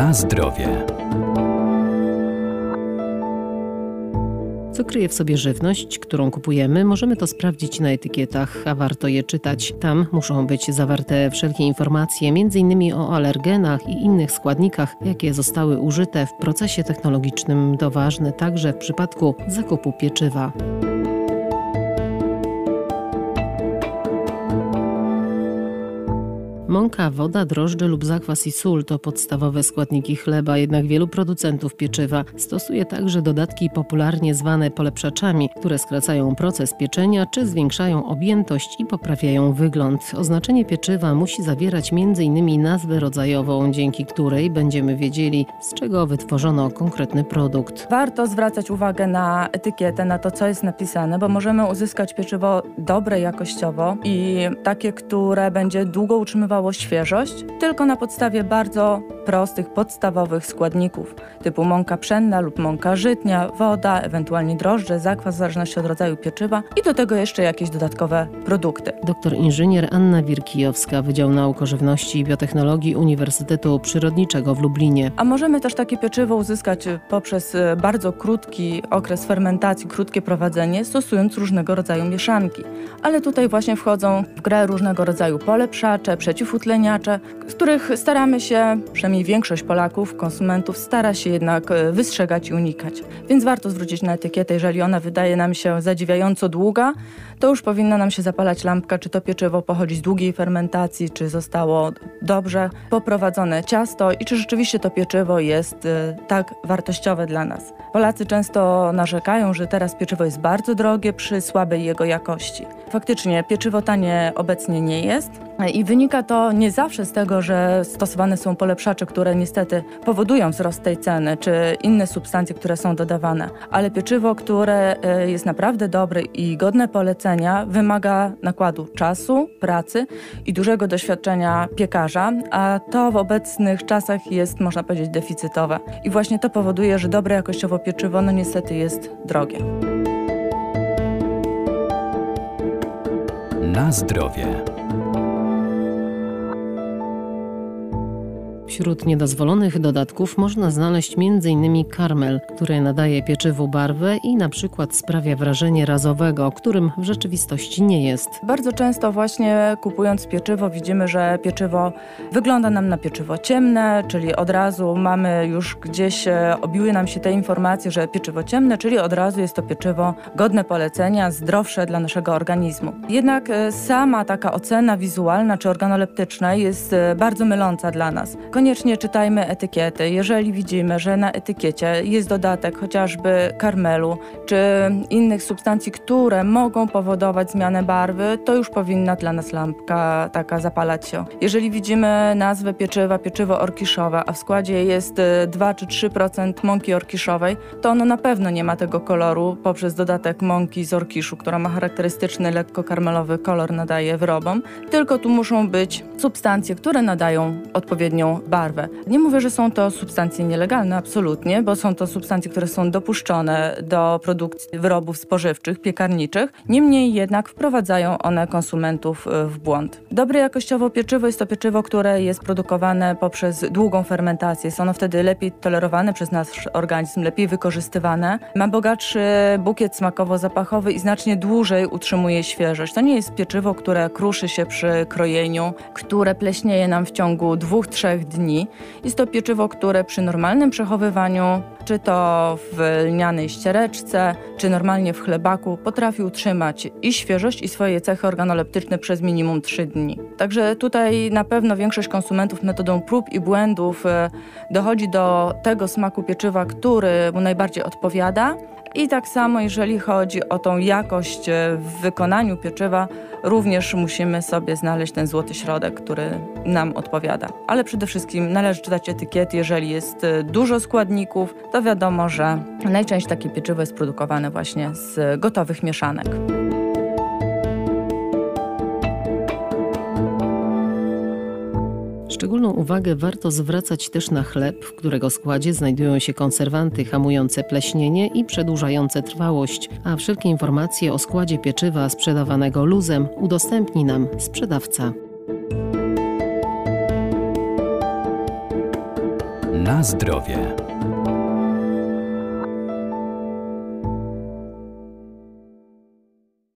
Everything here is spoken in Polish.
Na zdrowie. Co kryje w sobie żywność, którą kupujemy, możemy to sprawdzić na etykietach, a warto je czytać. Tam muszą być zawarte wszelkie informacje, m.in. o alergenach i innych składnikach, jakie zostały użyte w procesie technologicznym. To ważne także w przypadku zakupu pieczywa. Mąka, woda, drożdże lub zakwas i sól to podstawowe składniki chleba, jednak wielu producentów pieczywa stosuje także dodatki popularnie zwane polepszaczami, które skracają proces pieczenia czy zwiększają objętość i poprawiają wygląd. Oznaczenie pieczywa musi zawierać m.in. nazwę rodzajową, dzięki której będziemy wiedzieli, z czego wytworzono konkretny produkt. Warto zwracać uwagę na etykietę, na to, co jest napisane, bo możemy uzyskać pieczywo dobre jakościowo i takie, które będzie długo utrzymywało świeżość tylko na podstawie bardzo prostych, podstawowych składników typu mąka pszenna lub mąka żytnia, woda, ewentualnie drożdże, zakwas w zależności od rodzaju pieczywa i do tego jeszcze jakieś dodatkowe produkty. Doktor inżynier Anna Wirkijowska, Wydział Nauk o Żywności i Biotechnologii Uniwersytetu Przyrodniczego w Lublinie. A możemy też takie pieczywo uzyskać poprzez e, bardzo krótki okres fermentacji, krótkie prowadzenie, stosując różnego rodzaju mieszanki. Ale tutaj właśnie wchodzą w grę różnego rodzaju polepszacze, przeciw utleniacze, z których staramy się, przynajmniej większość Polaków, konsumentów, stara się jednak e, wystrzegać i unikać. Więc warto zwrócić na etykietę, jeżeli ona wydaje nam się zadziwiająco długa, to już powinna nam się zapalać lampka, czy to pieczywo pochodzi z długiej fermentacji, czy zostało dobrze poprowadzone ciasto i czy rzeczywiście to pieczywo jest e, tak wartościowe dla nas. Polacy często narzekają, że teraz pieczywo jest bardzo drogie przy słabej jego jakości. Faktycznie pieczywo tanie obecnie nie jest i wynika to nie zawsze z tego, że stosowane są polepszacze, które niestety powodują wzrost tej ceny, czy inne substancje, które są dodawane, ale pieczywo, które e, jest naprawdę dobre i godne polecenia, wymaga nakładu czasu, pracy i dużego doświadczenia piekarza, a to w obecnych czasach jest, można powiedzieć, deficytowe. I właśnie to powoduje, że dobre jakościowo pieczywo, no niestety jest drogie. Na zdrowie. Wśród niedozwolonych dodatków można znaleźć m.in. karmel, który nadaje pieczywu barwę i na przykład sprawia wrażenie razowego, którym w rzeczywistości nie jest. Bardzo często właśnie kupując pieczywo widzimy, że pieczywo wygląda nam na pieczywo ciemne, czyli od razu mamy już gdzieś, e, obiły nam się te informacje, że pieczywo ciemne, czyli od razu jest to pieczywo godne polecenia, zdrowsze dla naszego organizmu. Jednak e, sama taka ocena wizualna czy organoleptyczna jest e, bardzo myląca dla nas czytajmy etykiety. Jeżeli widzimy, że na etykiecie jest dodatek chociażby karmelu czy innych substancji, które mogą powodować zmianę barwy, to już powinna dla nas lampka taka zapalać się. Jeżeli widzimy nazwę pieczywa, pieczywo orkiszowe, a w składzie jest 2 y, czy 3% mąki orkiszowej, to ono na pewno nie ma tego koloru poprzez dodatek mąki z orkiszu, która ma charakterystyczny lekko karmelowy kolor nadaje wyrobom, tylko tu muszą być substancje, które nadają odpowiednią barwę. Nie mówię, że są to substancje nielegalne, absolutnie, bo są to substancje, które są dopuszczone do produkcji wyrobów spożywczych, piekarniczych. Niemniej jednak wprowadzają one konsumentów e, w błąd. Dobre jakościowo pieczywo jest to pieczywo, które jest produkowane poprzez długą fermentację. Jest ono wtedy lepiej tolerowane przez nasz organizm, lepiej wykorzystywane. Ma bogatszy bukiet smakowo-zapachowy i znacznie dłużej utrzymuje świeżość. To nie jest pieczywo, które kruszy się przy krojeniu, które pleśnieje nam w ciągu dwóch, trzech dni dni. Jest to pieczywo, które przy normalnym przechowywaniu, czy to w lnianej ściereczce, czy normalnie w chlebaku, potrafi utrzymać i świeżość, i swoje cechy organoleptyczne przez minimum 3 dni. Także tutaj na pewno większość konsumentów metodą prób i błędów e, dochodzi do tego smaku pieczywa, który mu najbardziej odpowiada. I tak samo, jeżeli chodzi o tą jakość e, w wykonaniu pieczywa, również musimy sobie znaleźć ten złoty środek, który nam odpowiada. Ale przede wszystkim należy czytać etykiety, jeżeli jest e, dużo składników, to wiadomo, że najczęściej takie pieczywo jest produkowane właśnie z gotowych mieszanek. Szczególną uwagę warto zwracać też na chleb, w którego składzie znajdują się konserwanty hamujące pleśnienie i przedłużające trwałość, a wszelkie informacje o składzie pieczywa sprzedawanego luzem udostępni nam sprzedawca. Na zdrowie.